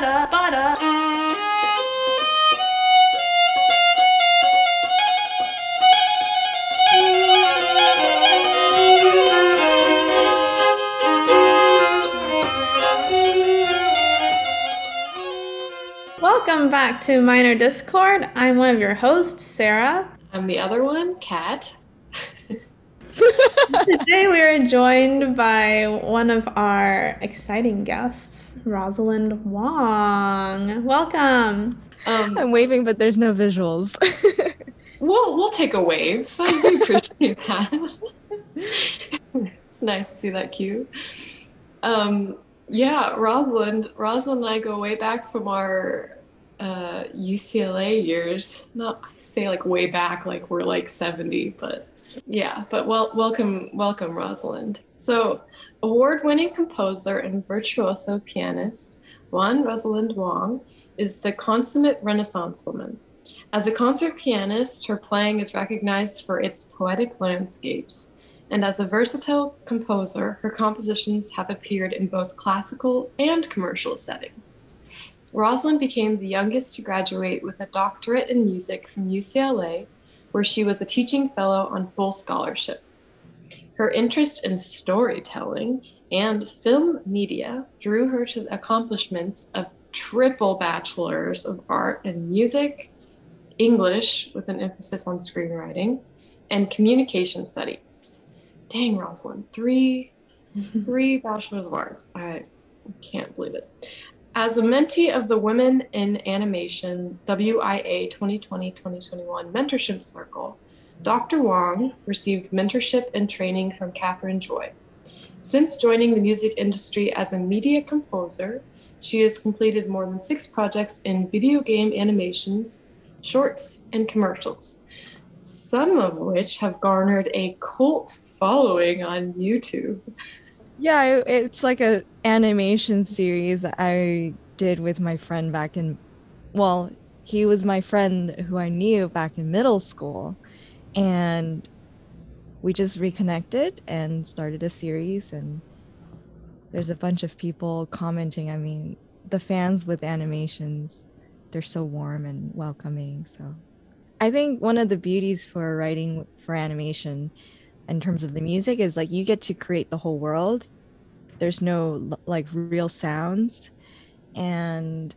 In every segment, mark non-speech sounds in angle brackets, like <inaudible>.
ba-da, ba-da. Welcome back to Minor Discord. I'm one of your hosts, Sarah. I'm the other one, Kat. Today we are joined by one of our exciting guests, Rosalind Wong. Welcome. Um, I'm waving, but there's no visuals. <laughs> we'll we'll take a wave. I appreciate that. it's nice to see that cue. Um, yeah, Rosalind. Rosalind and I go way back from our uh, UCLA years. Not I say like way back, like we're like 70, but yeah. But well, welcome, welcome, Rosalind. So, award-winning composer and virtuoso pianist Juan Rosalind Wong is the consummate Renaissance woman. As a concert pianist, her playing is recognized for its poetic landscapes, and as a versatile composer, her compositions have appeared in both classical and commercial settings. Rosalind became the youngest to graduate with a doctorate in music from UCLA, where she was a teaching fellow on full scholarship. Her interest in storytelling and film media drew her to the accomplishments of triple bachelors of art and music, English with an emphasis on screenwriting, and communication studies. Dang, Rosalind, three, <laughs> three bachelors of arts. I can't believe it. As a mentee of the Women in Animation WIA 2020-2021 Mentorship Circle, Dr. Wong received mentorship and training from Catherine Joy. Since joining the music industry as a media composer, she has completed more than six projects in video game animations, shorts, and commercials, some of which have garnered a cult following on YouTube. yeah, it's like a animation series I did with my friend back in well, he was my friend who I knew back in middle school and we just reconnected and started a series and there's a bunch of people commenting. I mean, the fans with animations, they're so warm and welcoming. So I think one of the beauties for writing for animation in terms of the music is like you get to create the whole world. There's no like real sounds and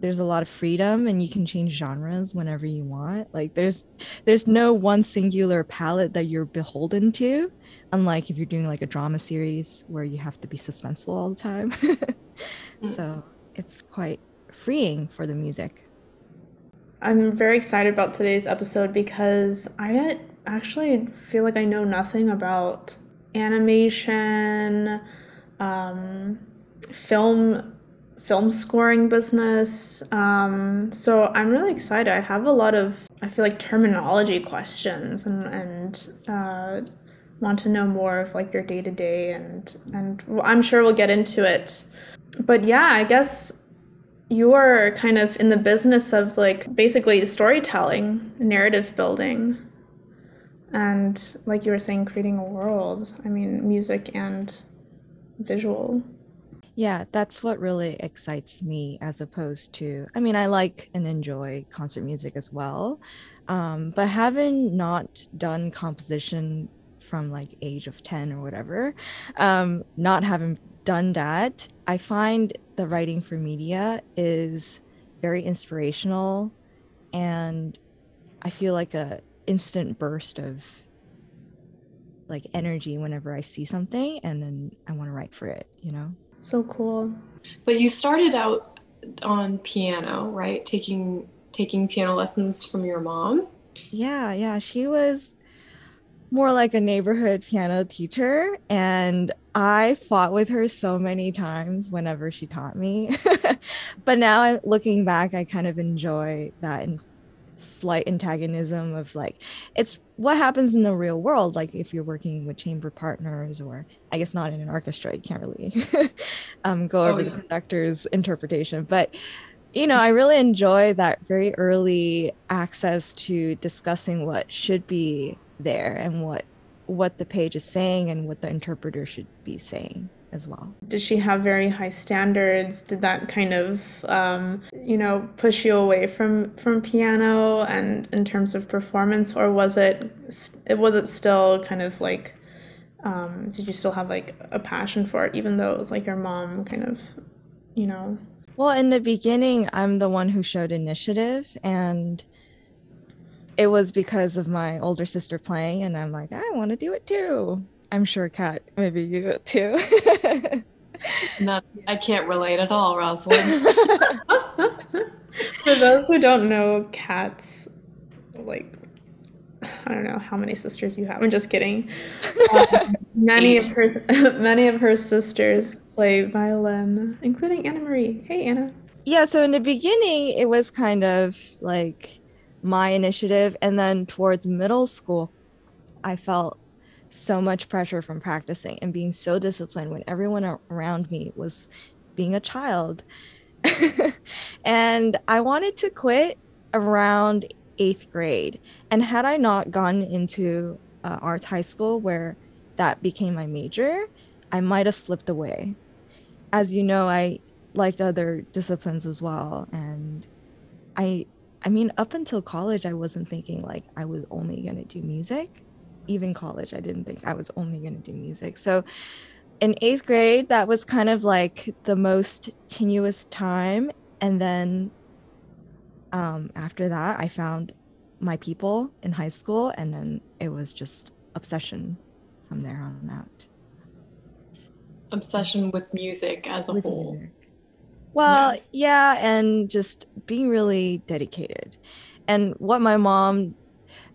there's a lot of freedom and you can change genres whenever you want. Like there's there's no one singular palette that you're beholden to unlike if you're doing like a drama series where you have to be suspenseful all the time. <laughs> So mm-hmm. it's quite freeing for the music. I'm very excited about today's episode because I actually feel like I know nothing about animation, um, film, film scoring business. Um, so I'm really excited. I have a lot of I feel like terminology questions and and uh, want to know more of like your day to day and and I'm sure we'll get into it. But yeah, I guess you're kind of in the business of like basically storytelling, narrative building, and like you were saying, creating a world. I mean, music and visual. Yeah, that's what really excites me as opposed to, I mean, I like and enjoy concert music as well. Um, but having not done composition from like age of 10 or whatever, um, not having done that, I find the writing for media is very inspirational and I feel like a instant burst of like energy whenever I see something and then I want to write for it, you know? So cool. But you started out on piano, right? Taking taking piano lessons from your mom. Yeah, yeah. She was more like a neighborhood piano teacher and I fought with her so many times whenever she taught me. <laughs> but now looking back, I kind of enjoy that in slight antagonism of like it's what happens in the real world like if you're working with chamber partners or i guess not in an orchestra you can't really <laughs> um, go Oh, over yeah. the conductor's interpretation but you know i really enjoy that very early access to discussing what should be there and what what the page is saying and what the interpreter should be saying as well. Did she have very high standards? Did that kind of, um, you know, push you away from from piano and in terms of performance, or was it, it was it still kind of like, um, did you still have like a passion for it, even though it was like your mom kind of, you know? Well, in the beginning, I'm the one who showed initiative and it was because of my older sister playing and i'm like i want to do it too i'm sure kat maybe you too no <laughs> i can't relate at all rosalind <laughs> for those who don't know kat's like I don't know how many sisters you have. I'm just kidding. Um, <laughs> many of her many of her sisters play violin, including Anna Marie. Hey Anna. Yeah, so in the beginning it was kind of like my initiative. And then towards middle school, I felt so much pressure from practicing and being so disciplined when everyone around me was being a child. <laughs> and I wanted to quit around eighth grade. And had I not gone into uh, arts high school where that became my major, I might have slipped away. As you know, I liked other disciplines as well. And I I mean, up until college, I wasn't thinking like I was only going to do music. Even college, I didn't think I was only going to do music. So in eighth grade, that was kind of like the most tenuous time. And then um, after that, I found my people in high school. And then it was just obsession from there on out. Obsession with music as a with whole. Music. Well, yeah. yeah, and just being really dedicated. And what my mom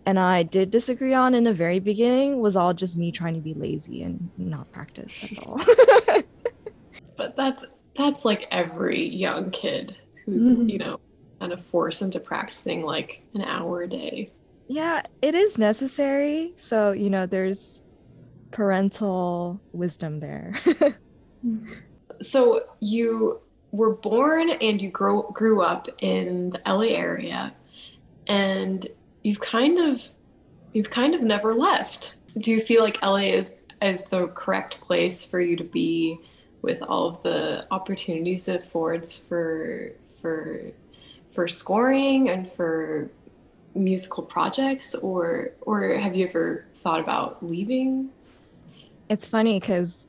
and I did disagree on in the very beginning was all just me trying to be lazy and not practice at all. <laughs> <laughs> but that's that's like every young kid who's, mm-hmm. you know, kind of forced into practicing like an hour a day. Yeah, it is necessary. So, you know, there's parental wisdom there. <laughs> so, you were born and you grow, grew up in the LA area and you've kind of you've kind of never left. Do you feel like LA is is the correct place for you to be with all of the opportunities it affords for for for scoring and for musical projects or or have you ever thought about leaving? It's funny cuz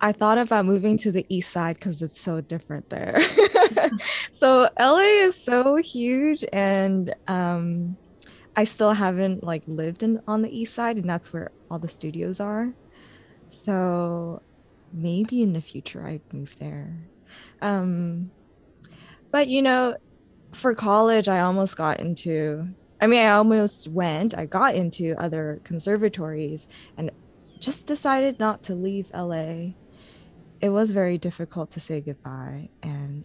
I thought about moving to the east side because it's so different there. <laughs> so LA is so huge, and um, I still haven't like lived in on the east side, and that's where all the studios are. So maybe in the future I'd move there. Um, but you know, for college, I almost got into. I mean, I almost went. I got into other conservatories, and just decided not to leave LA it was very difficult to say goodbye and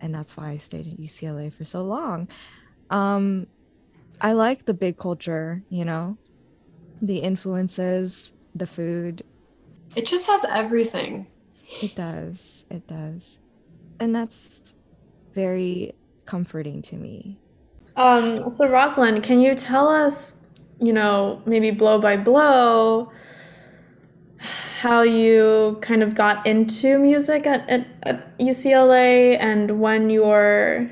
and that's why I stayed at UCLA for so long. Um, I like the big culture, you know, the influences, the food. It just has everything. It does. It does. And that's very comforting to me. Um, so Rosalind, can you tell us, you know, maybe blow by blow, how you kind of got into music at, at, at UCLA and when your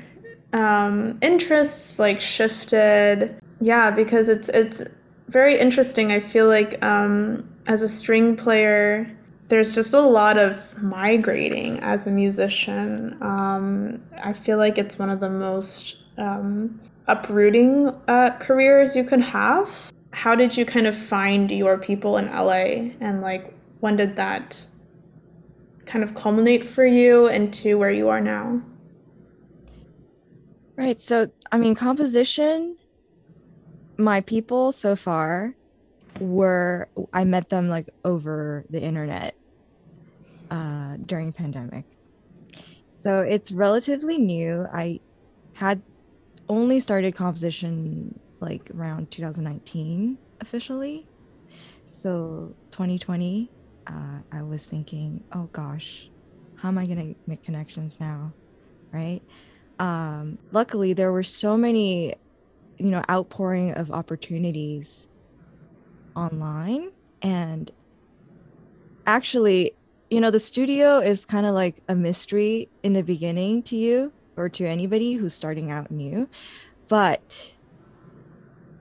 um, interests like shifted. Yeah, because it's it's very interesting. I feel like um, as a string player, there's just a lot of migrating as a musician. Um, I feel like it's one of the most um, uprooting uh, careers you can have. How did you kind of find your people in LA and like when did that kind of culminate for you into where you are now? Right. So, I mean, composition, my people so far were, I met them like over the internet uh, during pandemic. So it's relatively new. I had only started composition like around 2019 officially. So 2020 uh, I was thinking, oh gosh, how am I going to make connections now? Right. Um, luckily, there were so many, you know, outpouring of opportunities online. And actually, you know, the studio is kind of like a mystery in the beginning to you or to anybody who's starting out new. But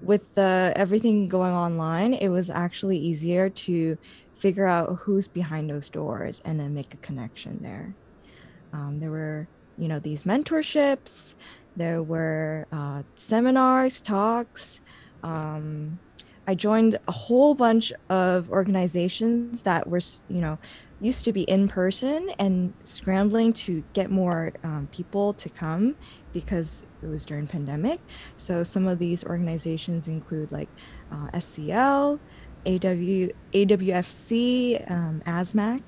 with the everything going online, it was actually easier to figure out who's behind those doors and then make a connection there. Um, there were, you know, these mentorships, there were uh, seminars, talks. Um, I joined a whole bunch of organizations that were, you know, used to be in person and scrambling to get more um, people to come because it was during pandemic. So some of these organizations include like uh, SCL, AW, AWFC, um, ASMAC.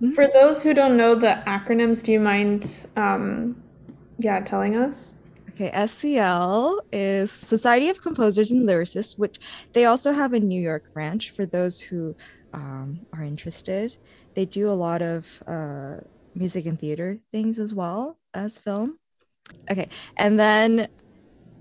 Mm-hmm. For those who don't know the acronyms, do you mind, um, yeah, telling us? Okay, SCL is Society of Composers and Lyricists, which they also have a New York branch for those who um, are interested. They do a lot of uh, music and theater things as well as film. Okay, and then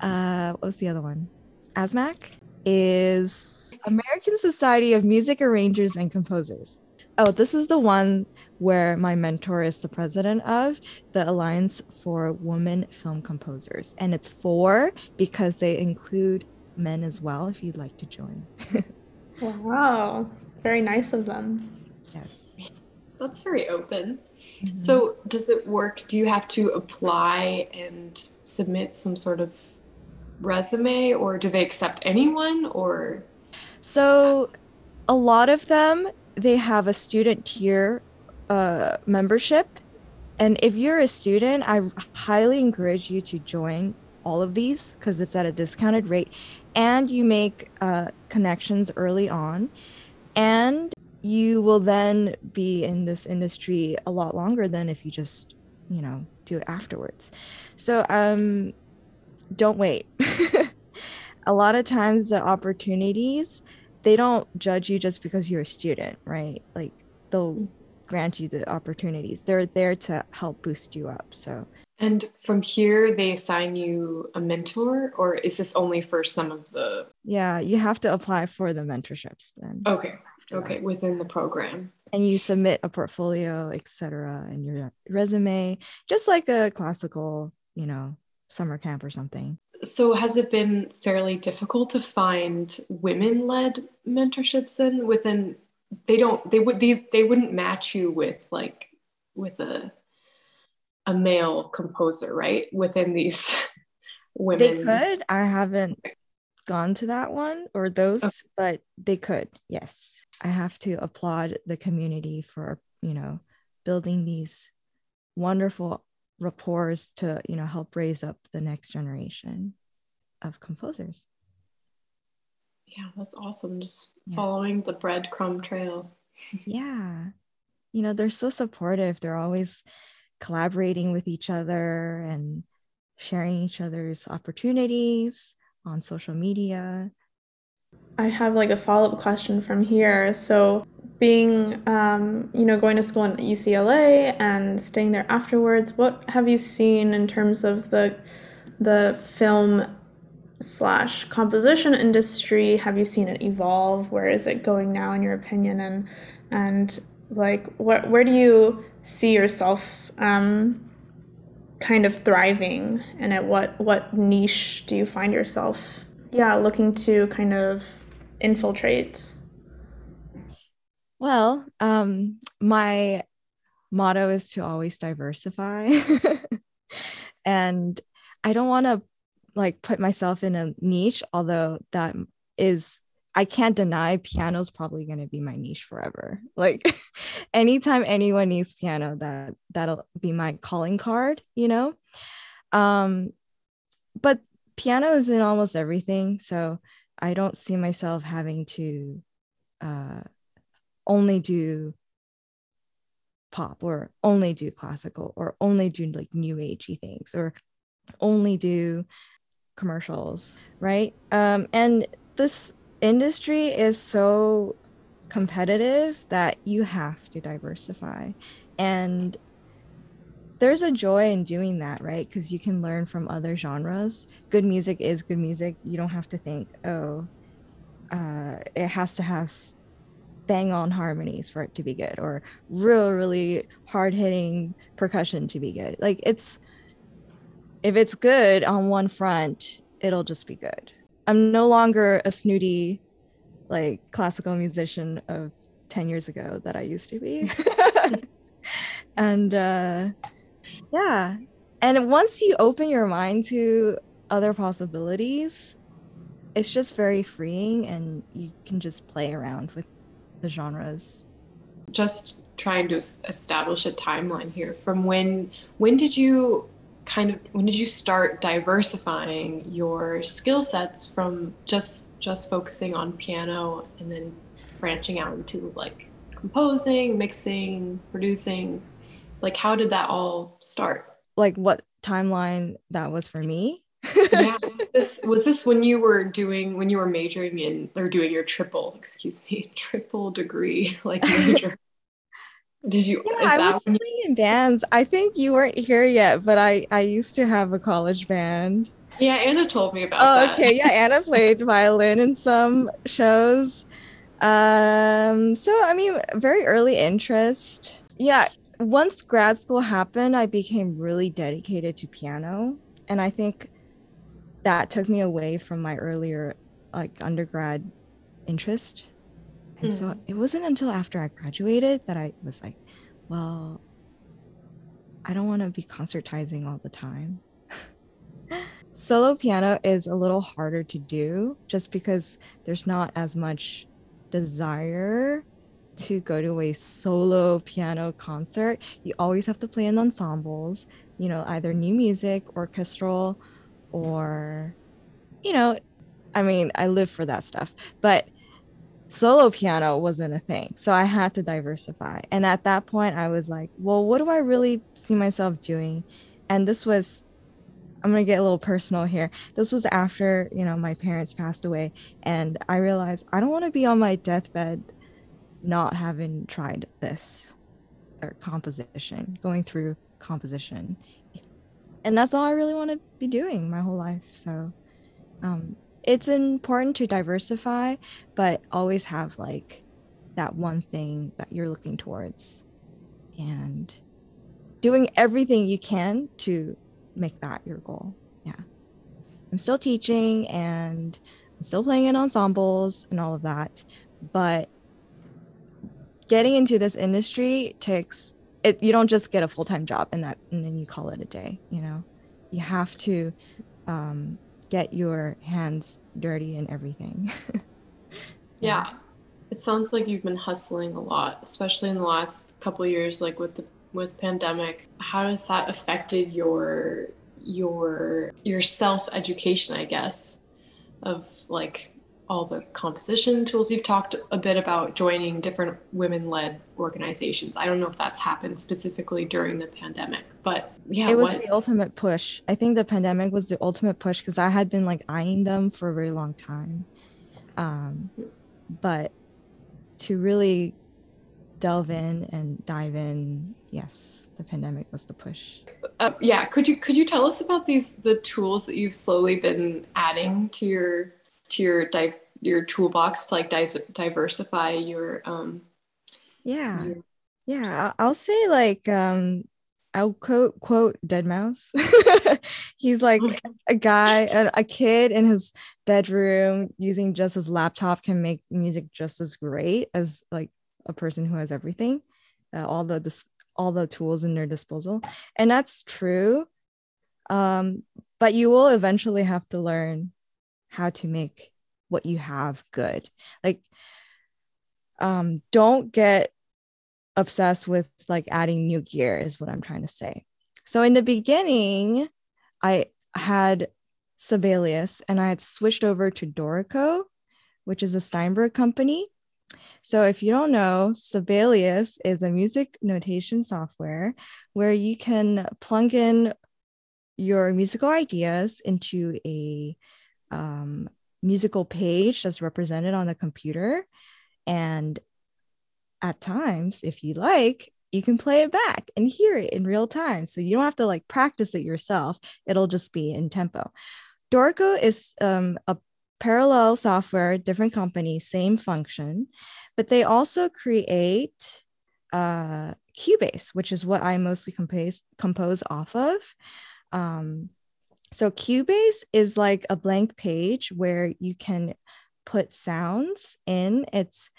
uh, what was the other one? ASMAC is American Society of Music Arrangers and Composers. Oh, this is the one where my mentor is the president of the Alliance for Women Film Composers. And it's four because they include men as well if you'd like to join. <laughs> wow, very nice of them. Yes. That's very open. Mm-hmm. So, does it work? Do you have to apply and submit some sort of resume, or do they accept anyone? Or so, a lot of them they have a student tier uh, membership. And if you're a student, I highly encourage you to join all of these because it's at a discounted rate and you make uh, connections early on. And you will then be in this industry a lot longer than if you just, you know, do it afterwards. So um, don't wait. <laughs> a lot of times the opportunities, they don't judge you just because you're a student, right? Like they'll mm. grant you the opportunities. They're there to help boost you up. So and from here they assign you a mentor or is this only for some of the Yeah, you have to apply for the mentorships then. Okay. Okay, that. within the program. And you submit a portfolio, etc., and your resume, just like a classical, you know, summer camp or something. So has it been fairly difficult to find women-led mentorships then within they don't they would they, they wouldn't match you with like with a a male composer right within these <laughs> women? They could. I haven't gone to that one or those okay. but they could yes. I have to applaud the community for you know building these wonderful rapports to you know help raise up the next generation of composers yeah, that's awesome. Just yeah. following the breadcrumb trail. <laughs> yeah. You know, they're so supportive. They're always collaborating with each other and sharing each other's opportunities on social media. I have like a follow up question from here. So, being, um, you know, going to school in UCLA and staying there afterwards, what have you seen in terms of the the film slash composition industry? Have you seen it evolve? Where is it going now in your opinion? And and like what where do you see yourself um, kind of thriving? And at what what niche do you find yourself yeah looking to kind of infiltrate well um my motto is to always diversify <laughs> and i don't want to like put myself in a niche, although that is I can't deny piano is probably going to be my niche forever. <laughs> Like <laughs> anytime anyone needs piano, that that'll be my calling card, you know. Um but piano is in almost everything, so I don't see myself having to uh only do pop or only do classical or only do like new agey things or only do commercials, right? Um, and this industry is so competitive that you have to diversify. And there's a joy in doing that, right? Because you can learn from other genres. Good music is good music. You don't have to think, oh, uh, it has to have bang on harmonies for it to be good or real really hard hitting percussion to be good like it's if it's good on one front it'll just be good i'm no longer a snooty like classical musician of 10 years ago that i used to be <laughs> and uh yeah. And once you open your mind to other possibilities it's just very freeing and you can just play around with the genres. Just trying to establish a timeline here. From when when did you kind of when did you start diversifying your skill sets from just just focusing on piano and then branching out into like composing mixing producing like how did that all start? Like what timeline that was for me? Yeah. <laughs> This was this when you were doing when you were majoring in or doing your triple excuse me <laughs> triple degree like <laughs> major? Did you yeah, i was playing you, in bands. I think you weren't here yet but i i used to have a college band. Yeah anna told me about oh that. okay. Yeah anna played violin in some shows. Um so i mean very early interest. Yeah once grad school happened i became really dedicated to piano and i think that took me away from my earlier like undergrad interest and mm. so hmm. it wasn't until after i graduated that i was like well i don't want to be concertizing all the time <laughs> solo piano is a little harder to do just because there's not as much desire to go to a solo piano concert you always have to play in ensembles you know either new music orchestral or you know i mean i live for that stuff but solo piano wasn't a thing so i had to diversify. And at that point i was like well what do i really see myself doing? And this was i'm going to get a little personal here. This was after you know my parents passed away and i realized i don't want to be on my deathbed not having tried this or composition going through composition and that's all I really want to be doing my whole life. So um, it's important to diversify, but always have like that one thing that you're looking towards and doing everything you can to make that your goal. Yeah. I'm still teaching and I'm still playing in ensembles and all of that, but getting into this industry takes it, you don't just get a full-time job and that and then you call it a day you know? You have to um, get your hands dirty and everything. <laughs> Yeah. yeah. It sounds like you've been hustling a lot especially in the last couple years like with the with pandemic. How has that affected your your your self education i guess of like all the composition tools. You've talked a bit about joining different women led organizations. I don't know if that's happened specifically during the pandemic, but yeah. It was what... the ultimate push. I think the pandemic was the ultimate push because I had been like eyeing them for a very long time. Um, but to really delve in and dive in, yes, the pandemic was the push. Uh, yeah, could you could you tell us about these the tools that you've slowly been adding to your to your di- your toolbox to like di- diversify your um yeah. your... yeah i'll say like um i'll quote quote deadmau5. <laughs> he's like a guy a, a, kid in his bedroom using just his laptop can make music just as great as like a person who has everything uh, all the this all the tools in their disposal. And that's true um but you will eventually have to learn how to make what you have good. Like, um, don't get obsessed with like adding new gear, is what I'm trying to say. So, in the beginning, I had Sibelius and I had switched over to Dorico, which is a Steinberg company. So, if you don't know, Sibelius is a music notation software where you can plug in your musical ideas into a um, musical page that's represented on the computer. And at times, if you like, you can play it back and hear it in real time. So you don't have to like practice it yourself, it'll just be in tempo. Dorico is um, a parallel software, different company, same function, but they also create uh, Cubase, which is what I mostly compose compose off of. Um, so Cubase is like a blank page where you can put sounds in. It's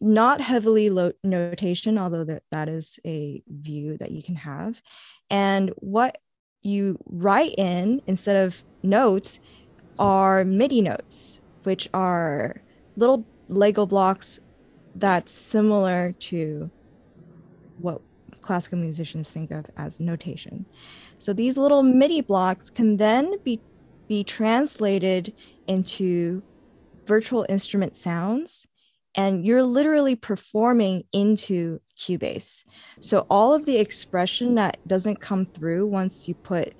not heavily lo- notation, although that, that is a view that you can have. And what you write in instead of notes are MIDI notes, which are little Lego blocks that's similar to what classical musicians think of as notation. So these little MIDI blocks can then be, be translated into virtual instrument sounds and you're literally performing into Cubase. So all of the expression that doesn't come through once you put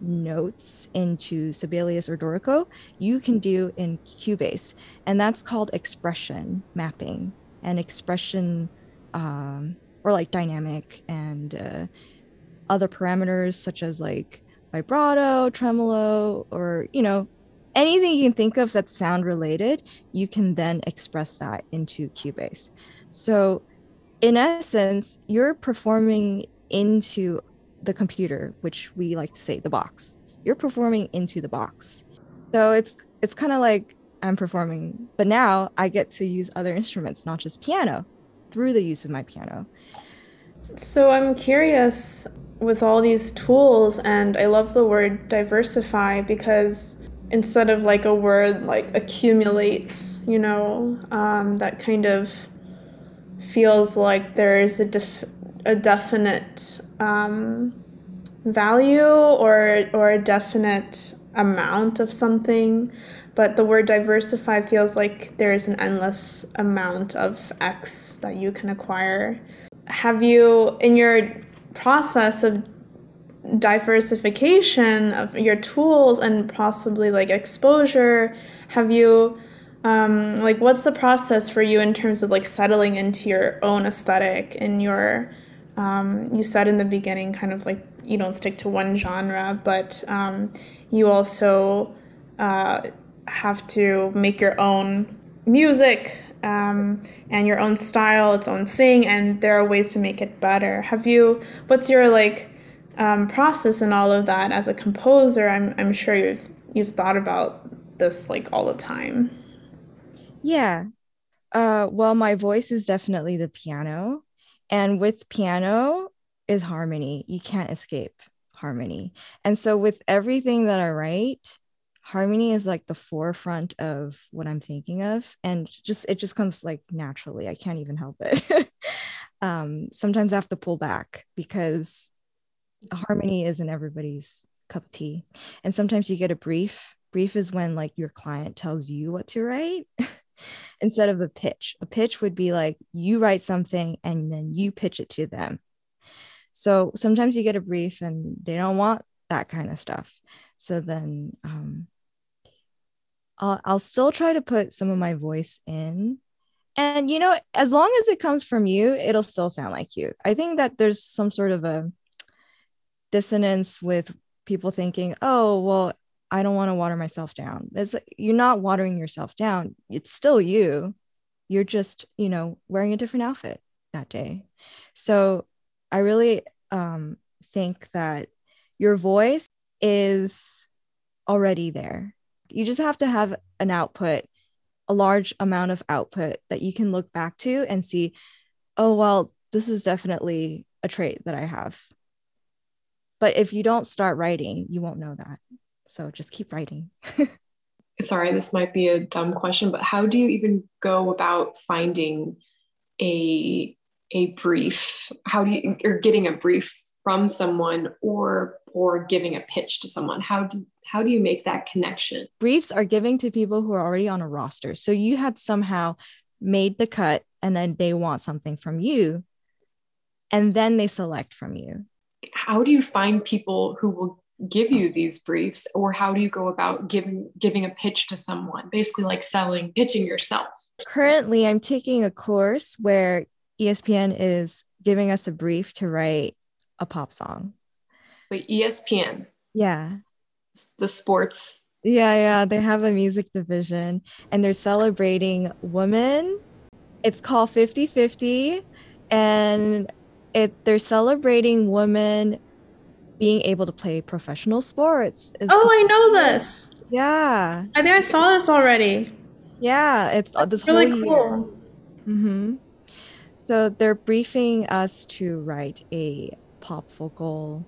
notes into Sibelius or Dorico, you can do in Cubase. And that's called expression mapping and expression um, or like dynamic and uh, other parameters such as like vibrato, tremolo, or, you know, anything you can think of that's sound related, you can then express that into Cubase. So in essence, you're performing into the computer, which we like to say the box. You're performing into the box. So it's it's kind of like I'm performing, but now I get to use other instruments, not just piano, through the use of my piano. So I'm curious with all these tools, and I love the word diversify because instead of like a word like accumulate, you know, um, that kind of feels like there is a, def- a definite um, value or or a definite amount of something but the word diversify feels like there is an endless amount of x that you can acquire have you in your process of diversification of your tools and possibly like exposure have you um, like what's the process for you in terms of like settling into your own aesthetic and your um, you said in the beginning kind of like you don't stick to one genre but um, you also uh, have to make your own music um, and your own style its own thing and there are ways to make it better have you what's your like um, process and all of that as a composer I'm, I'm sure you've you've thought about this like all the time yeah uh, well my voice is definitely the piano and with piano is harmony. You can't escape harmony. And so with everything that I write, harmony is like the forefront of what I'm thinking of. And just it just comes like naturally. I can't even help it. <laughs> um, sometimes I have to pull back because harmony isn't everybody's cup of tea. And sometimes you get a brief. Brief is when like your client tells you what to write. <laughs> instead of a pitch. A pitch would be like you write something and then you pitch it to them. So sometimes you get a brief and they don't want that kind of stuff. So then um, I'll, I'll still try to put some of my voice in. And, you know, as long as it comes from you, it'll still sound like you. I think that there's some sort of a dissonance with people thinking, oh, well, I don't want to water myself down. It's you're not watering yourself down. It's still you. You're just, you know, wearing a different outfit that day. So I really um, think that your voice is already there. You just have to have an output, a large amount of output that you can look back to and see, oh, well, this is definitely a trait that I have. But if you don't start writing, you won't know that. So just keep writing. <laughs> Sorry, this might be a dumb question, but how do you even go about finding a a brief? How do you or getting a brief from someone or or giving a pitch to someone? How do how do you make that connection? Briefs are giving to people who are already on a roster. So you had somehow made the cut and then they want something from you and then they select from you. How do you find people who will give you these briefs or how do you go about giving giving a pitch to someone basically like selling pitching yourself currently i'm taking a course where espn is giving us a brief to write a pop song But espn yeah the sports yeah yeah they have a music division and they're celebrating women It's called 50-50 and it they're celebrating women being able to play professional sports. It's, Oh, I know this. yeah. I think I saw this already. Yeah, it's uh, this Really whole year. cool. Mm-hmm. So they're briefing us to write a pop vocal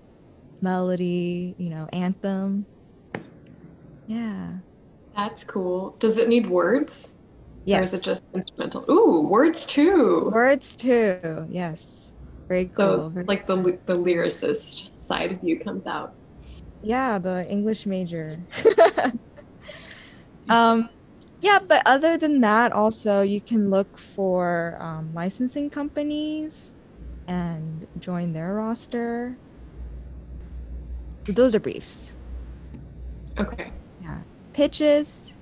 melody, you know, anthem. Yeah. That's cool. Does it need words? Or is it just instrumental? Ooh, words too. Words too. Yes. Very cool. So Very- like the the lyricist side of you comes out. yeah, the English major. <laughs> <laughs> um, yeah, but other than that, also you can look for um, licensing companies and join their roster. So those are briefs. Okay. Pitches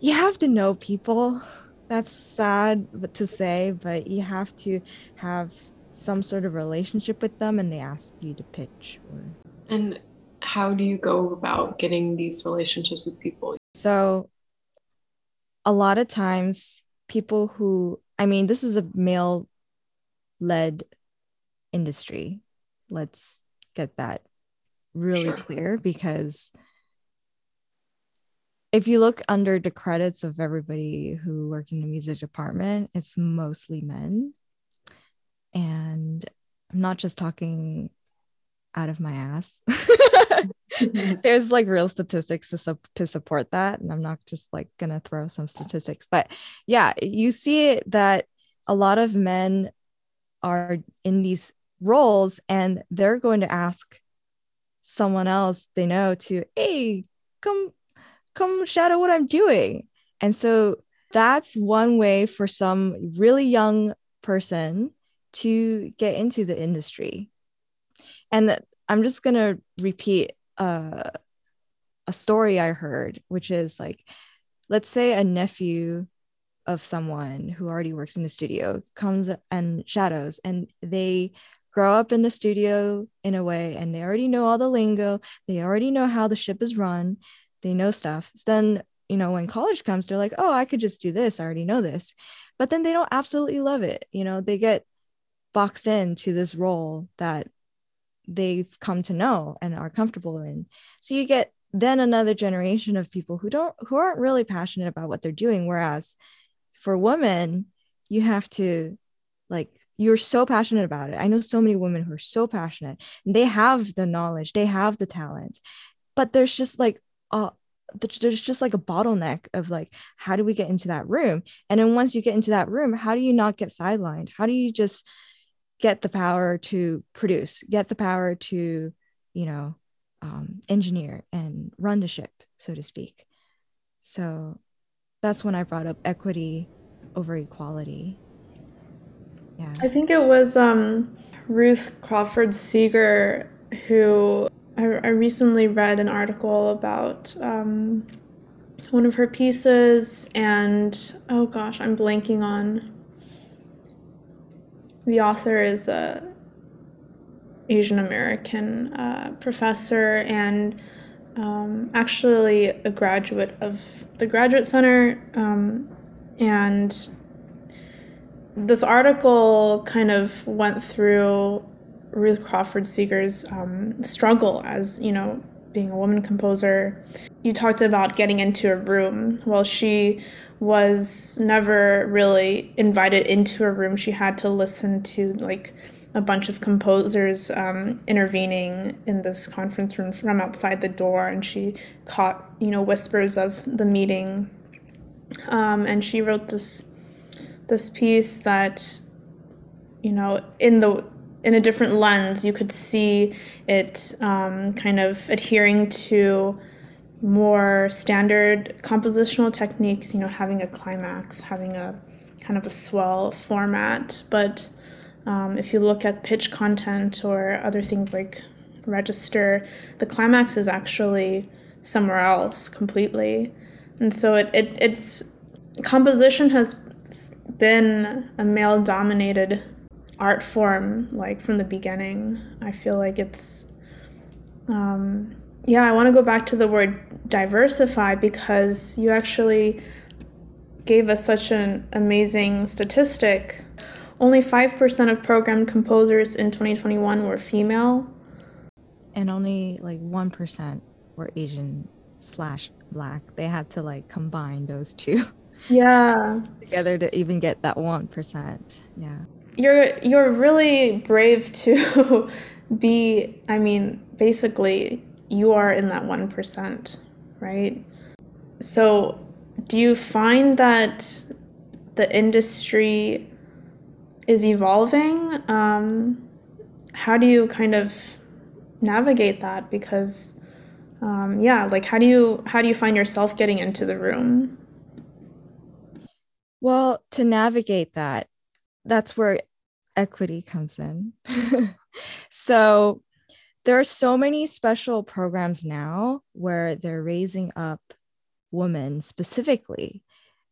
you have to know people <laughs> that's sad to say but you have to have some sort of relationship with them and they ask you to pitch or And how do you go about getting these relationships with people? so a lot of times people who i mean this is a male led industry let's get that really Sure. clear because if you look under the credits of everybody who work in the music department it's mostly men. And i'm not just talking out of my ass. <laughs> There's like real statistics to, sup- to support that and i'm not just like gonna throw some statistics. But yeah you see that a lot of men are in these roles and they're going to ask someone else they know to hey come come shadow what i'm doing. And so that's one way for some really young person to get into the industry. And i'm just going to repeat uh, a story I heard, which is like, let's say a nephew of someone who already works in the studio comes and shadows, and they grow up in the studio in a way, and they already know all the lingo, they already know how the ship is run, they know stuff. Then, you know, when college comes, they're like, oh, I could just do this, I already know this. But then they don't absolutely love it. You know, they get boxed into this role that they've come to know and are comfortable in. So you get then another generation of people who don't who aren't really passionate about what they're doing whereas for women you have to like you're so passionate about it. I know so many women who are so passionate and they have the knowledge, they have the talent. But there's just like there's just like a bottleneck of like how do we get into that room and then once you get into that room how do you not get sidelined how do you just get the power to produce, get the power to, you know, um, engineer and run the ship, so to speak. So that's when I brought up equity over equality. Yeah. I think it was um, Ruth Crawford Seeger who I, I recently read an article about um, one of her pieces, and oh gosh, I'm blanking on. The author is a Asian American uh, professor and um, actually a graduate of the Graduate Center, um, and this article kind of went through Ruth Crawford Seeger's um, struggle as, you know, being a woman composer. You talked about getting into a room. Well, she was never really invited into a room. She had to listen to like a bunch of composers um, intervening in this conference room from outside the door, and she caught, you know, whispers of the meeting. Um, and she wrote this this piece that you know in the in a different lens you could see it um, kind of adhering to more standard compositional techniques you know having a climax having a kind of a swell format. But um, if you look at pitch content or other things like register the climax is actually somewhere else completely. And so it, it it's composition has been a male dominated art form like from the beginning i feel like it's um, yeah i want to go back to the word diversify because you actually gave us such an amazing statistic. Only 5% of program composers in 2021 were female. And only like 1% were Asian slash black. They had to like combine those two. <laughs> Yeah. together to even get that 1%. Yeah. You're you're really brave to <laughs> be I mean, basically you are in that 1%, right? So, do you find that the industry is evolving? Um, how do you kind of navigate that? Because, um, yeah, like how do you how do you find yourself getting into the room? Well, to navigate that, that's where equity comes in. <laughs> so there are so many special programs now where they're raising up women specifically.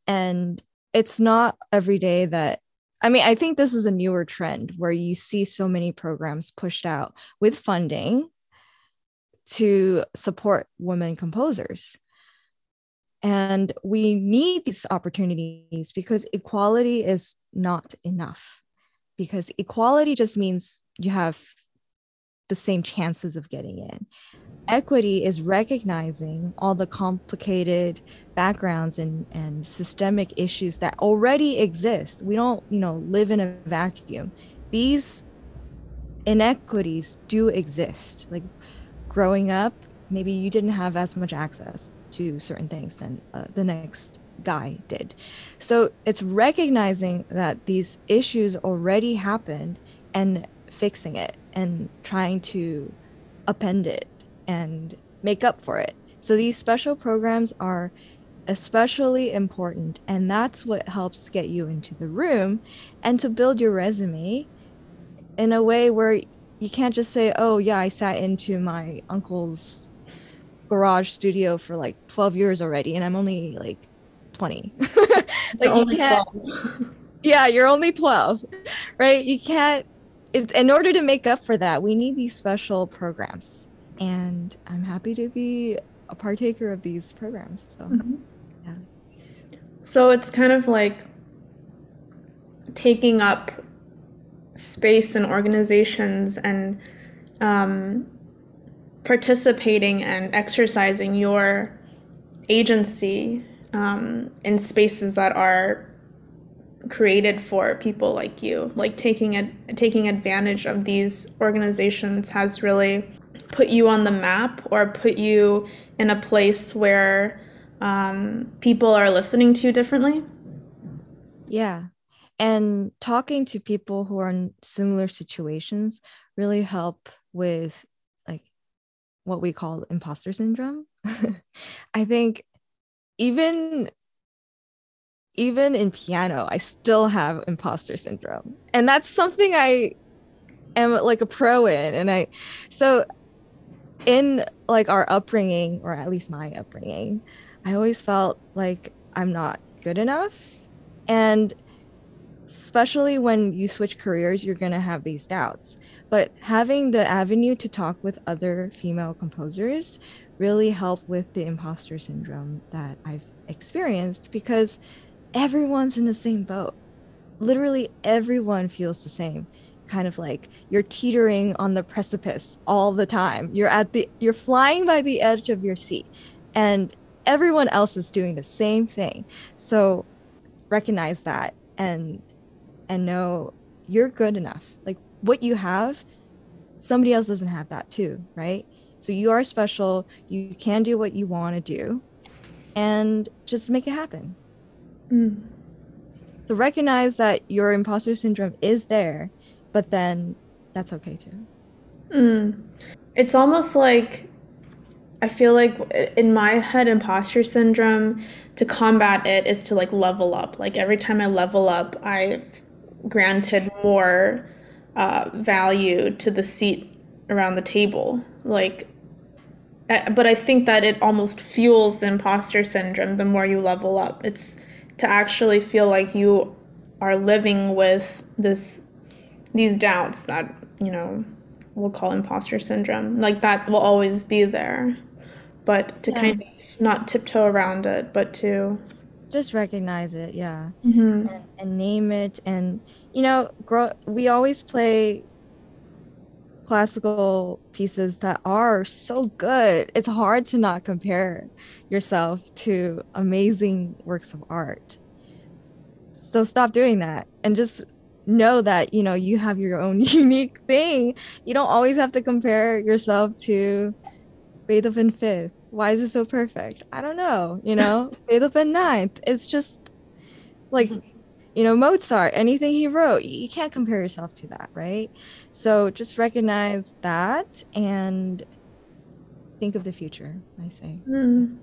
And it's not every day that, I mean, I think this is a newer trend where you see so many programs pushed out with funding to support women composers. And we need these opportunities because equality is not enough. Because equality just means you have the same chances of getting in. Equity is recognizing all the complicated backgrounds and, and systemic issues that already exist. We don't, you know, live in a vacuum. These inequities do exist. Like growing up, maybe you didn't have as much access to certain things than uh, the next guy did. So it's recognizing that these issues already happened and fixing it and trying to append it and make up for it. So these special programs are especially important and that's what helps get you into the room and to build your resume in a way where you can't just say, "Oh, yeah, I sat into my uncle's garage studio for like 12 years already and I'm only like 20." <laughs> like you can't 12. Yeah, you're only 12. Right? You can't it, in order to make up for that, we need these special programs. And I'm happy to be a partaker of these programs. So, mm-hmm. yeah. So it's kind of like taking up space in organizations and um, participating and exercising your agency um, in spaces that are created for people like you. Like taking a, taking advantage of these organizations has really put you on the map or put you in a place where um, people are listening to you differently. Yeah. And talking to people who are in similar situations really help with what we call imposter syndrome. <laughs> I think even even in piano, I still have imposter syndrome. And that's something I am like a pro in. And I, so in like our upbringing, or at least my upbringing, I always felt like I'm not good enough. And especially when you switch careers, you're going to have these doubts. But having the avenue to talk with other female composers really helped with the imposter syndrome that I've experienced because everyone's in the same boat. Literally everyone feels the same. Kind of like you're teetering on the precipice all the time. You're at the you're flying by the edge of your seat and everyone else is doing the same thing. So recognize that and and know you're good enough. Like what you have, somebody else doesn't have that too, right? So you are special. You can do what you want to do and just make it happen. Mm. So recognize that your imposter syndrome is there, but then that's okay too. Mm. It's almost like I feel like in my head, imposter syndrome to combat it is to like level up. Like every time I level up, I've granted more uh, value to the seat around the table. Like, but I think that it almost fuels the imposter syndrome the more you level up. It's to actually feel like you are living with this these doubts that you know we'll call imposter syndrome like that will always be there but to yeah. kind of not tiptoe around it but to just recognize it yeah. Mm-hmm. and, and name it and you know grow we always play classical pieces that are so good. It's hard to not compare yourself to amazing works of art. So stop doing that and just know that you know you have your own <laughs> unique thing. You don't always have to compare yourself to beethoven fifth why is it so perfect i don't know you know <laughs> beethoven ninth it's just like <laughs> you know mozart anything he wrote you can't compare yourself to that right so just recognize that and think of the future i say Mm.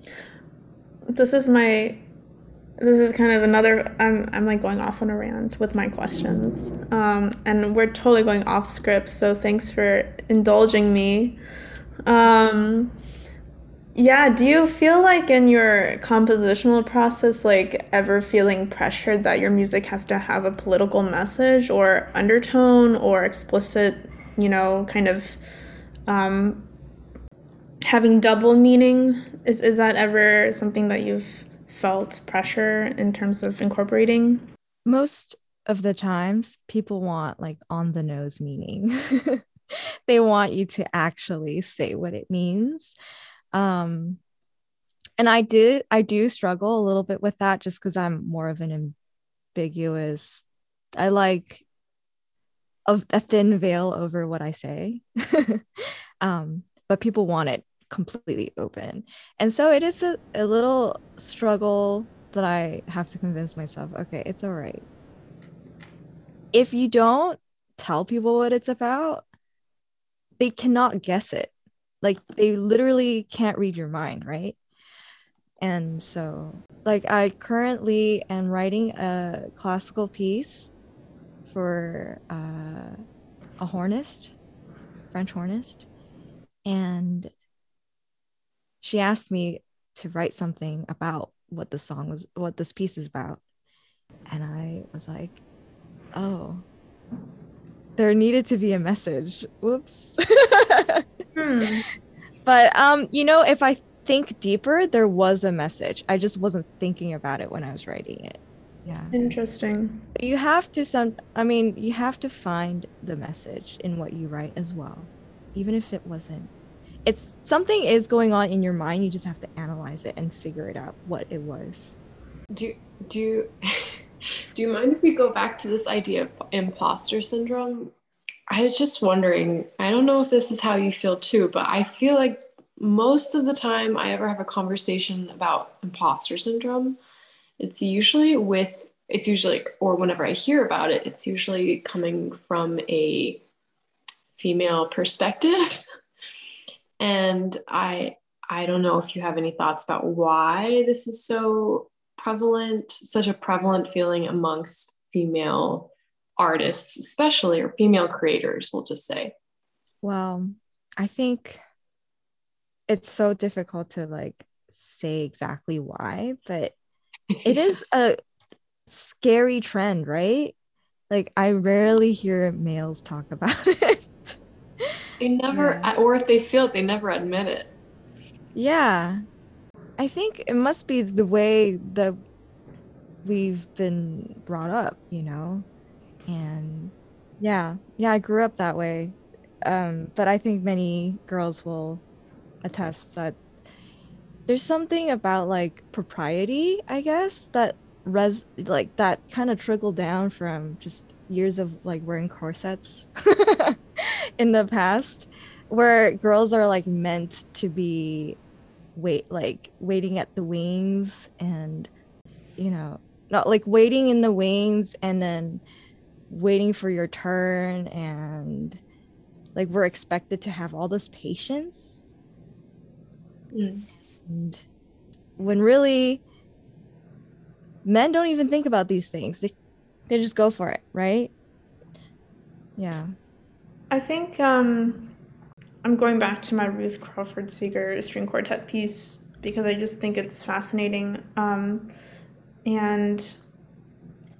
This is my. This is kind of another. I'm I'm like going off on a rant with my questions, um, and we're totally going off script. So thanks for indulging me. Um, yeah. Do you feel like in your compositional process, like ever feeling pressured that your music has to have a political message or undertone or explicit, you know, kind of um, having double meaning? Is is that ever something that you've felt pressure in terms of incorporating? Most of the times people want like on the nose meaning. <laughs> They want you to actually say what it means um and i did i do struggle a little bit with that just because i'm more of an ambiguous i like a, a thin veil over what i say. <laughs> Um but people want it completely open. And so it is a, a little struggle that i have to convince myself okay it's all right. If you don't tell people what it's about they cannot guess it like they literally can't read your mind right? And so like i currently am writing a classical piece for uh, a hornist french hornist and she asked me to write something about what the song was what this piece is about. And i was like oh there needed to be a message. Whoops <laughs> hmm. but um you know if i think deeper there was a message. I just wasn't thinking about it when i was writing it. Yeah. Interesting. You have to some i mean you have to find the message in what you write as well even if it wasn't. It's something is going on in your mind. You just have to analyze it and figure it out what it was. Do do you, <laughs> do you mind if we go back to this idea of imposter syndrome? I was just wondering, I don't know if this is how you feel too, but I feel like most of the time I ever have a conversation about imposter syndrome, it's usually with it's usually or whenever I hear about it, it's usually coming from a female perspective. <laughs> and I I don't know if you have any thoughts about why this is so prevalent, such a prevalent feeling amongst female artists, especially or female creators, we'll just say. well i think it's so difficult to like say exactly why but it <laughs> is a scary trend right like i rarely hear males talk <laughs> about it They never, Yeah. Uh, or if they feel it, they never admit it. Yeah. I think it must be the way that we've been brought up, you know? And yeah, yeah, I grew up that way. Um, but I think many girls will attest that there's something about like propriety, I guess, that res like that kind of trickled down from just years of like wearing corsets <laughs> in the past where girls are like meant to be wait like waiting at the wings and you know not like waiting in the wings and then waiting for your turn and like we're expected to have all this patience. Mm. and when really men don't even think about these things. They, they just go for it right? Yeah. I think um, I'm going back to my Ruth Crawford Seeger string quartet piece because I just think it's fascinating um, and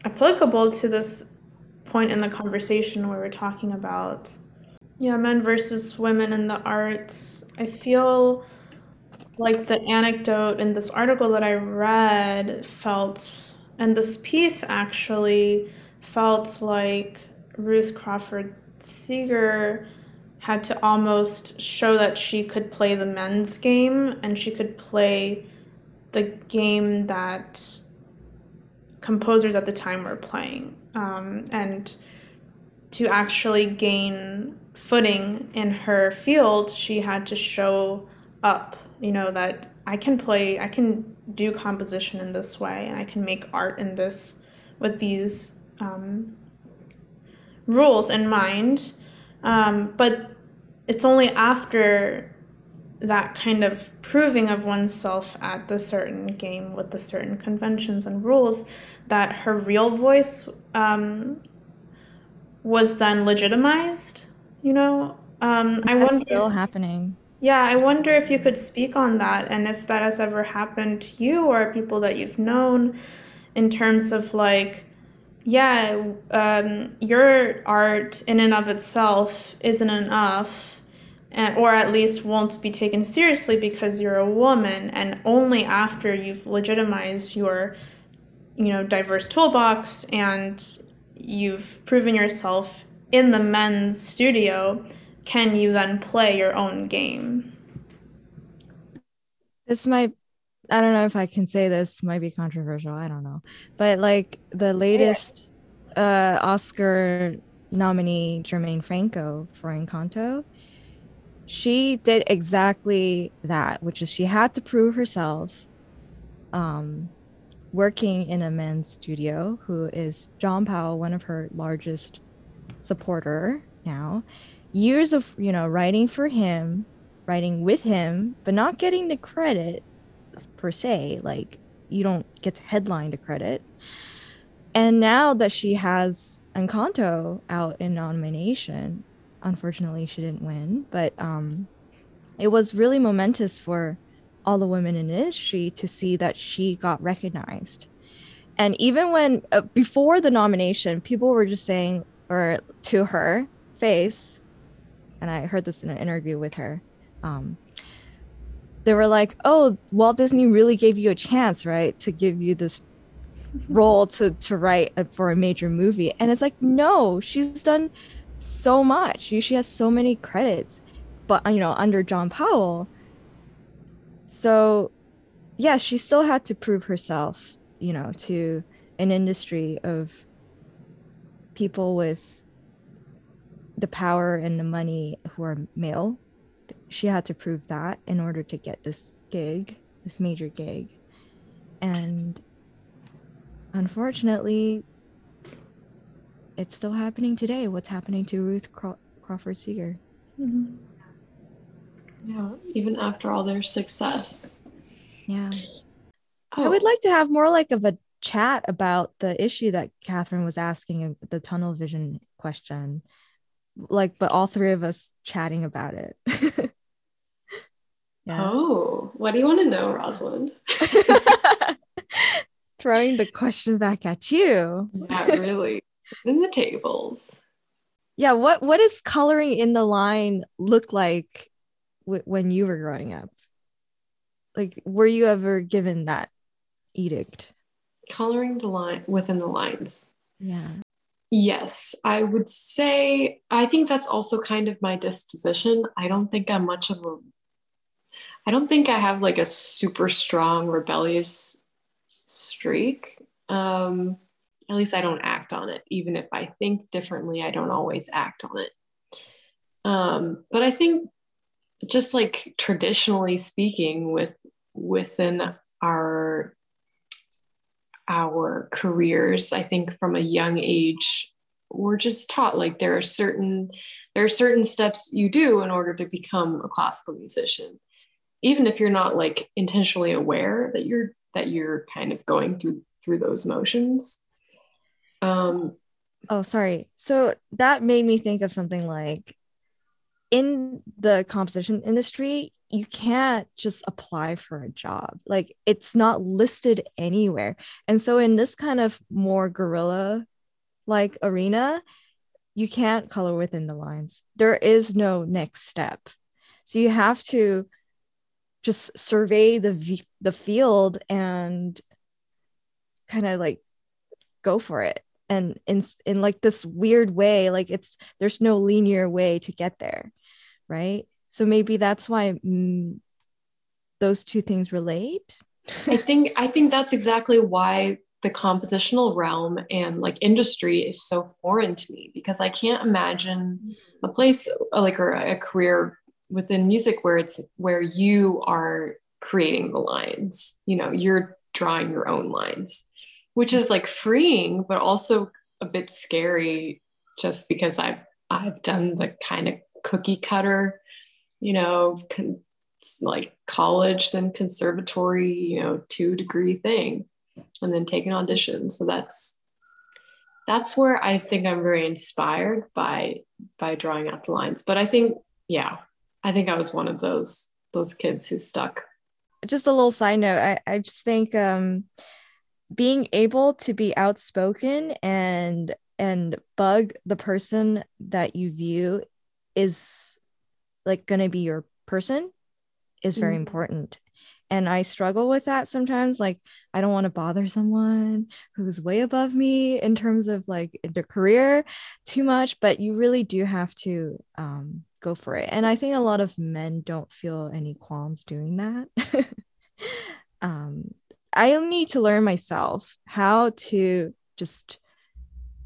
applicable to this point in the conversation where we're talking about yeah men versus women in the arts. I feel like the anecdote in this article that I read felt, and this piece actually felt like Ruth Crawford Seeger had to almost show that she could play the men's game and she could play the game that composers at the time were playing. Um, and to actually gain footing in her field, she had to show up, you know, that I can play, I can do composition in this way, and I can make art in this with these um, rules in mind. Um, but it's only after that kind of proving of oneself at the certain game with the certain conventions and rules that her real voice um, was then legitimized you know um, i That's wonder still happening. yeah i wonder if you could speak on that and if that has ever happened to you or people that you've known in terms of like yeah um, your art in and of itself isn't enough and or at least won't be taken seriously because you're a woman and only after you've legitimized your you know diverse toolbox and you've proven yourself in the men's studio can you then play your own game This might, I don't know if I can say this, might be controversial. I don't know. But like the latest uh, Oscar nominee, Germaine Franco for Encanto, she did exactly that, which is she had to prove herself um, working in a men's studio, who is John Powell, one of her largest supporter now. Years of, you know, writing for him, writing with him, but not getting the credit per se. Like you don't get to headline the credit. And now that she has Encanto out in nomination, unfortunately she didn't win, but um, it was really momentous for all the women in the industry to see that she got recognized. And even when uh, before the nomination, people were just saying, or to her face, and I heard this in an interview with her. Um, they were like, "Oh, Walt Disney really gave you a chance, right, to give you this <laughs> role to to write a- for a major movie." And it's like, no, she's done so much. She has so many credits, but you know, under John Powell. So, yeah, she still had to prove herself, you know, to an industry of people with the power and the money who are male. She had to prove that in order to get this gig, this major gig. And unfortunately, it's still happening today. What's happening to Ruth Craw- Crawford Seeger? Mm-hmm. Yeah, even after all their success. Yeah. Oh, I would like to have more like of a chat about the issue that Catherine was asking the tunnel vision question. Like, but all three of us chatting about it. <laughs> yeah. Oh, what do you want to know, Rosalind? <laughs> Throwing the question back at you. Yeah, really. In the tables. Yeah, what what does coloring in the line look like w- when you were growing up? Like, were you ever given that edict? Coloring the line within the lines. Yeah. Yes, I would say I think that's also kind of my disposition. I don't think I'm much of a I don't think I have like a super strong rebellious streak. Um at least I don't act on it. Even if I think differently, I don't always act on it. Um, but I think just like traditionally speaking with within our our careers i think from a young age we're just taught like there are certain there are certain steps you do in order to become a classical musician even if you're not like intentionally aware that you're that you're kind of going through through those motions um Oh, sorry. So that made me think of something like in the composition industry, you can't just apply for a job. Like it's not listed anywhere. And so in this kind of more guerrilla like arena, you can't color within the lines. There is no next step. So you have to just survey the the field and kind of like go for it and in in like this weird way like it's there's no linear way to get there right? So maybe that's why mm, those two things relate. I think i think that's exactly why the compositional realm and like industry is so foreign to me because i can't imagine a place like or a career within music where it's where you are creating the lines you know you're drawing your own lines which is like freeing but also a bit scary just because i've i've done the kind of cookie cutter you know con- like college then conservatory you know two degree thing and then taking auditions so that's that's where i think i'm very inspired by by drawing out the lines but i think yeah I think I was one of those those kids who stuck. Just a little side note, I, I just think um being able to be outspoken and and bug the person that you view is like going to be your person is very mm-hmm. important and i struggle with that sometimes like i don't want to bother someone who's way above me in terms of like their career too much but you really do have to um, go for it. And I think a lot of men don't feel any qualms doing that. <laughs> um, I need to learn myself how to just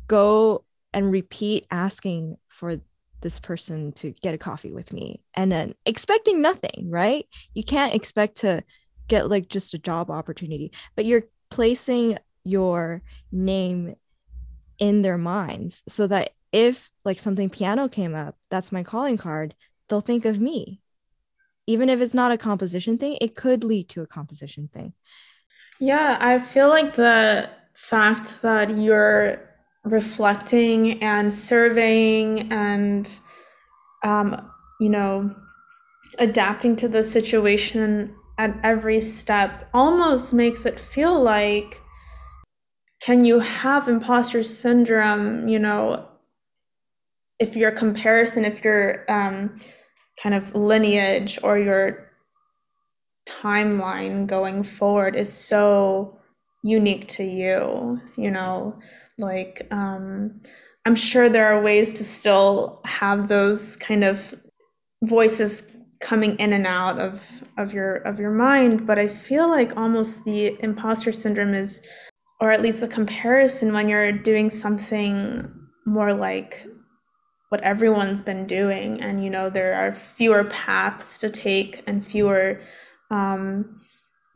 go and repeat asking for this person to get a coffee with me and then expecting nothing, right? You can't expect to get like just a job opportunity, but you're placing your name in their minds so that if like something piano came up, that's my calling card, they'll think of me. Even if it's not a composition thing, it could lead to a composition thing. Yeah, I feel like the fact that you're reflecting and surveying and um, you know adapting to the situation at every step almost makes it feel like can you have imposter syndrome you know if your comparison, if your um, kind of lineage or your timeline going forward is so unique to you, you know, like um, I'm sure there are ways to still have those kind of voices coming in and out of of your of your mind but i feel like almost the imposter syndrome is or at least the comparison when you're doing something more like what everyone's been doing and you know there are fewer paths to take and fewer um,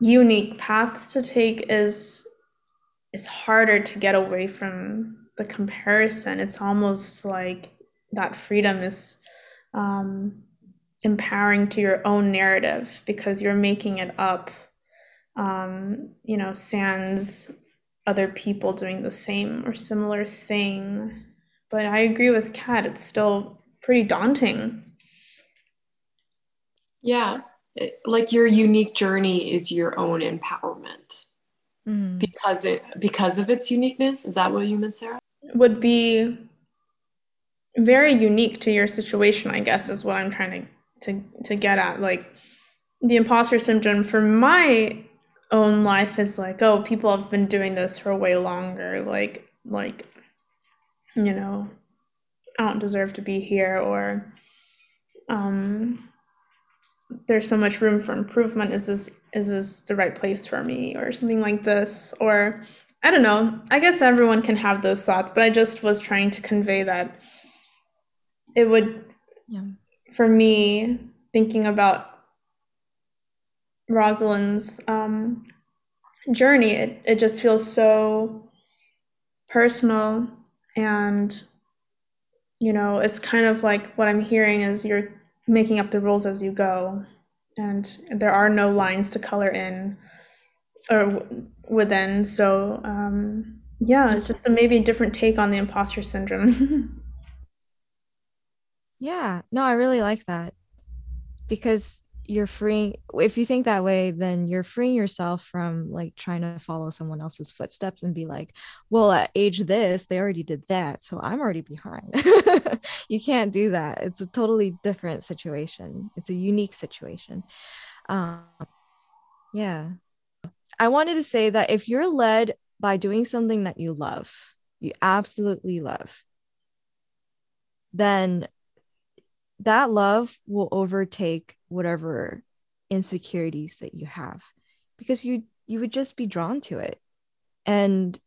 unique paths to take is is harder to get away from the comparison it's almost like that freedom is um, empowering to your own narrative because you're making it up um, you know sans other people doing the same or similar thing but I agree with Kat. It's still pretty daunting. Yeah. It, like your unique journey is your own empowerment mm. because it because of its uniqueness. Is that what you meant, Sarah? Would be very unique to your situation, I guess, is what I'm trying to to to get at. Like the imposter syndrome for my own life is like, oh, people have been doing this for way longer. Like like you know, I don't deserve to be here or um there's so much room for improvement. Is this is this the right place for me or something like this? Or I don't know. I guess everyone can have those thoughts, but I just was trying to convey that it would yeah. for me thinking about Rosalind's um, journey, it, it just feels so personal and you know it's kind of like what i'm hearing is you're making up the rules as you go. And there are no lines to color in or within. So um yeah it's just a maybe different take on the imposter syndrome. <laughs> Yeah. No i really like that. Because you're freeing if you think that way then you're freeing yourself from like trying to follow someone else's footsteps and be like well at age this they already did that so i'm already behind. <laughs> You can't do that. It's a totally different situation. It's a unique situation. Um, yeah. I wanted to say that if you're led by doing something that you love, you absolutely love, then that love will overtake whatever insecurities that you have because you you would just be drawn to it. And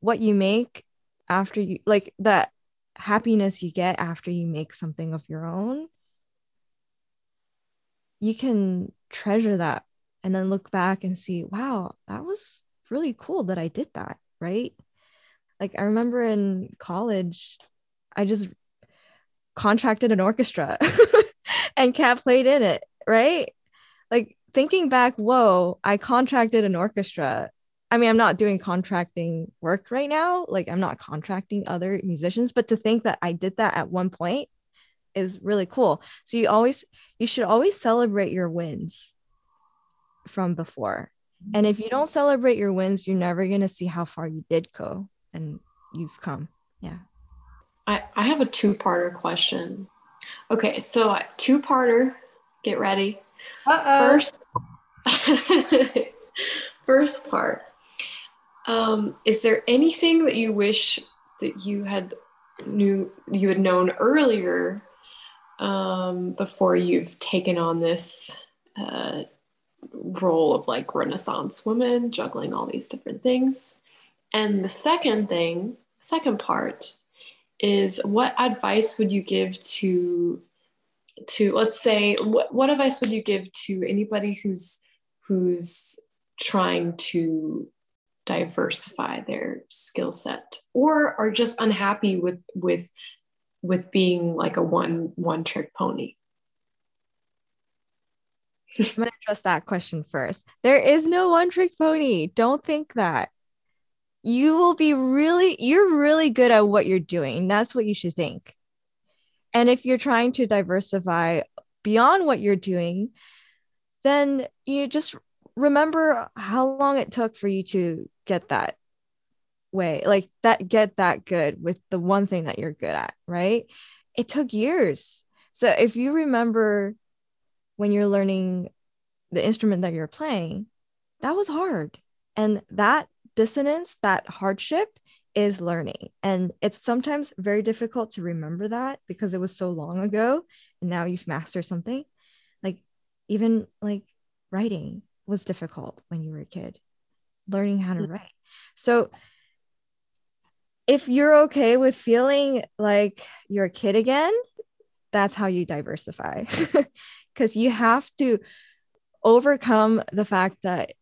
what you make after you like that happiness you get after you make something of your own you can treasure that and then look back and see wow that was really cool that i did that right? Like i remember in college i just contracted an orchestra <laughs> and Kat played in it right like thinking back whoa i contracted an orchestra I mean, I'm not doing contracting work right now. Like, I'm not contracting other musicians, but to think that I did that at one point is really cool. So, you always, you should always celebrate your wins from before. And if you don't celebrate your wins, you're never going to see how far you did go and you've come. Yeah. I, I have a two parter question. Okay. So, two parter, get ready. Uh-oh. First, <laughs> first part um, is there anything that you wish that you had knew you had known earlier um, before you've taken on this uh, role of like Renaissance woman, juggling all these different things? And the second thing, second part, is what advice would you give to to let's say what, what advice would you give to anybody who's who's trying to diversify their skill set or are just unhappy with with with being like a one one trick pony? I'm going to address that question first. There is no one trick pony. Don't think that you will be really you're really good at what you're doing. That's what you should think. And if you're trying to diversify beyond what you're doing then you just remember how long it took for you to get that way like that get that good with the one thing that you're good at right? It took years. So if you remember when you're learning the instrument that you're playing that was hard. And that dissonance that hardship is learning and it's sometimes very difficult to remember that because it was so long ago and now you've mastered something like even like writing was difficult when you were a kid, learning how to mm. write. So if you're okay with feeling like you're a kid again, that's how you diversify. <laughs> Because you have to overcome the fact that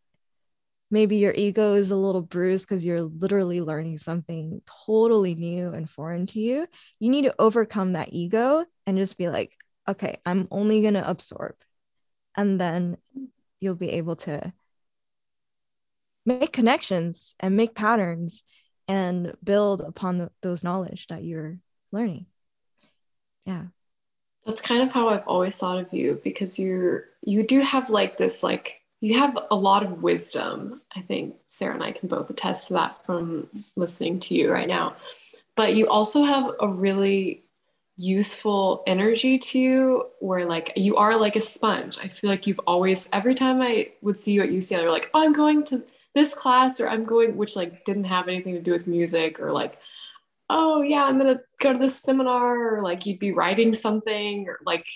maybe your ego is a little bruised because you're literally learning something totally new and foreign to you. You need to overcome that ego and just be like, okay, I'm only going to absorb. And then you'll be able to make connections and make patterns and build upon the, those knowledge that you're learning yeah that's kind of how i've always thought of you because you're you do have like this like you have a lot of wisdom i think sarah and i can both attest to that from listening to you right now but you also have a really youthful energy to you where like you are like a sponge. I feel like you've always every time I would see you at UCL, you're like, oh, I'm going to this class or I'm going, which like didn't have anything to do with music or like, oh yeah, I'm gonna go to this seminar or like you'd be writing something or like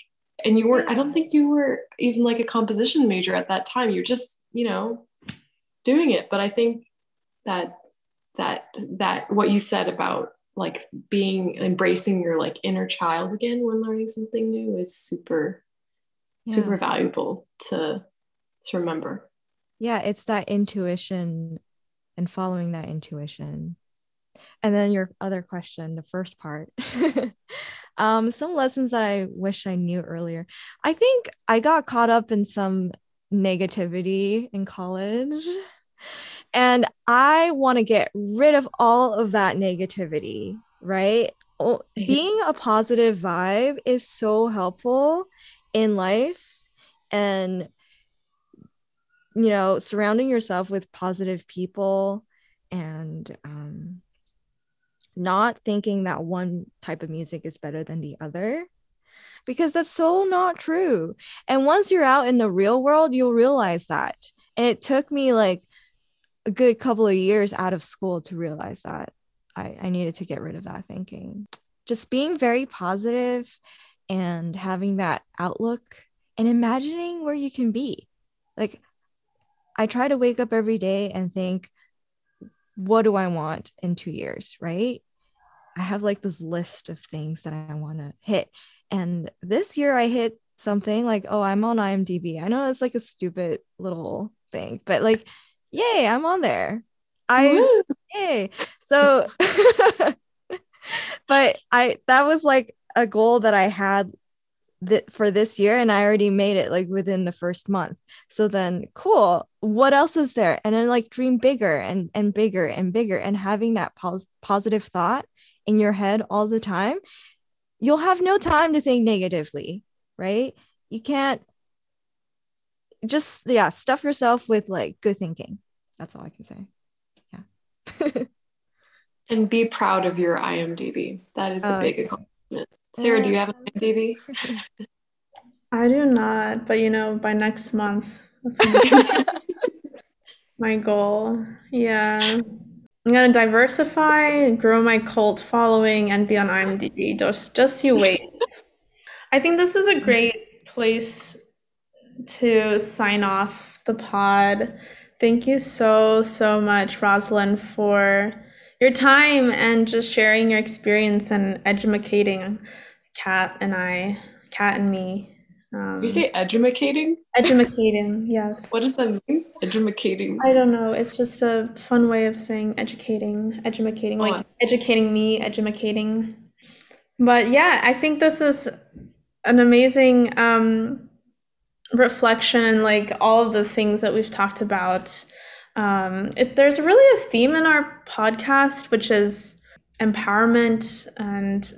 and you weren't, I don't think you were even like a composition major at that time. You're just, you know, doing it. But I think that that that what you said about like being embracing your like inner child again when learning something new is super yeah. super valuable to to remember yeah it's that intuition and following that intuition and then your other question the first part. <laughs> Um some lessons that i wish i knew earlier. I think i got caught up in some negativity in college. And I want to get rid of all of that negativity, right? Being a positive vibe is so helpful in life and you know surrounding yourself with positive people and um, not thinking that one type of music is better than the other because that's so not true. And once you're out in the real world, you'll realize that. And it took me like a good couple of years out of school to realize that I, I needed to get rid of that thinking. Just being very positive and having that outlook and imagining where you can be. Like, I try to wake up every day and think, what do I want in two years? Right. I have like this list of things that I want to hit. And this year I hit something like, oh, I'm on IMDb. I know it's like a stupid little thing, but like, yay, I'm on there. I, yay. So, <laughs> but I, that was like a goal that I had that for this year and I already made it like within the first month. So then cool. What else is there? And then like dream bigger and and bigger and bigger and having that pos- positive thought in your head all the time, you'll have no time to think negatively, right? You can't just yeah, stuff yourself with like good thinking. That's all I can say. Yeah. <laughs> and be proud of your IMDb. That is a uh, big accomplishment. Sarah, do um, you have an IMDb? I do not, but you know, by next month, that's <laughs> my goal. Yeah. I'm gonna diversify, grow my cult following, and be on IMDb. Just, just you wait. I think this is a great place to sign off the pod. Thank you so, so much, Rosalind, for your time and just sharing your experience and educating Kat and I, Kat and me. Um, you say educating? Educating, <laughs> yes. What does that mean? Educating. I don't know. It's just a fun way of saying educating, educating, oh. like educating me, educating. But yeah, I think this is an amazing um, reflection and like all of the things that we've talked about. Um, it, there's really a theme in our podcast, which is empowerment and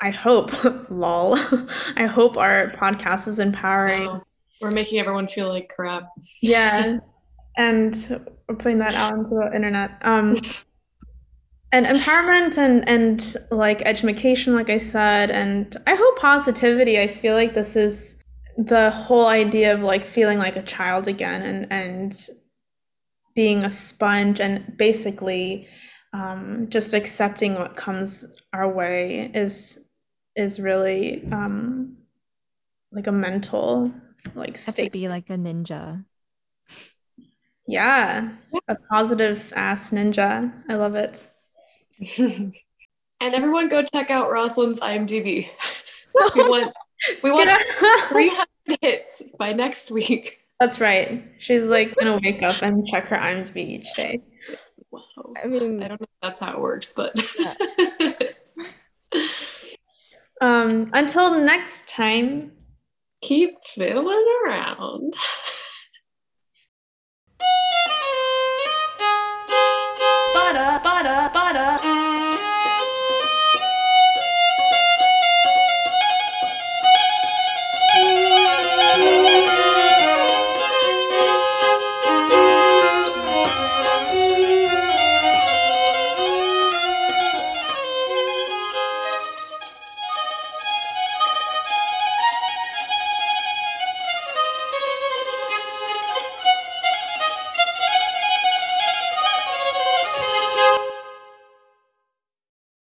I hope, <laughs> lol, <laughs> I hope our podcast is empowering. We're making everyone feel like crap. Yeah. <laughs> and we're putting that out into the internet. Um, and empowerment and, and like education, like I said, and I hope positivity. I feel like this is the whole idea of like feeling like a child again and, and being a sponge and basically um, just accepting what comes our way is is really um like a mental like state. to be like a ninja. Yeah, a positive ass ninja. I love it. <laughs> and everyone go check out Rosalind's IMDb. <laughs> we want we want 300 hits by next week. That's right. She's like gonna wake up and check her IMDb each day. Wow. I mean, I don't know if that's how it works, but. Yeah. <laughs> Um, until next time, keep fiddling around. Ba-da, ba-da, ba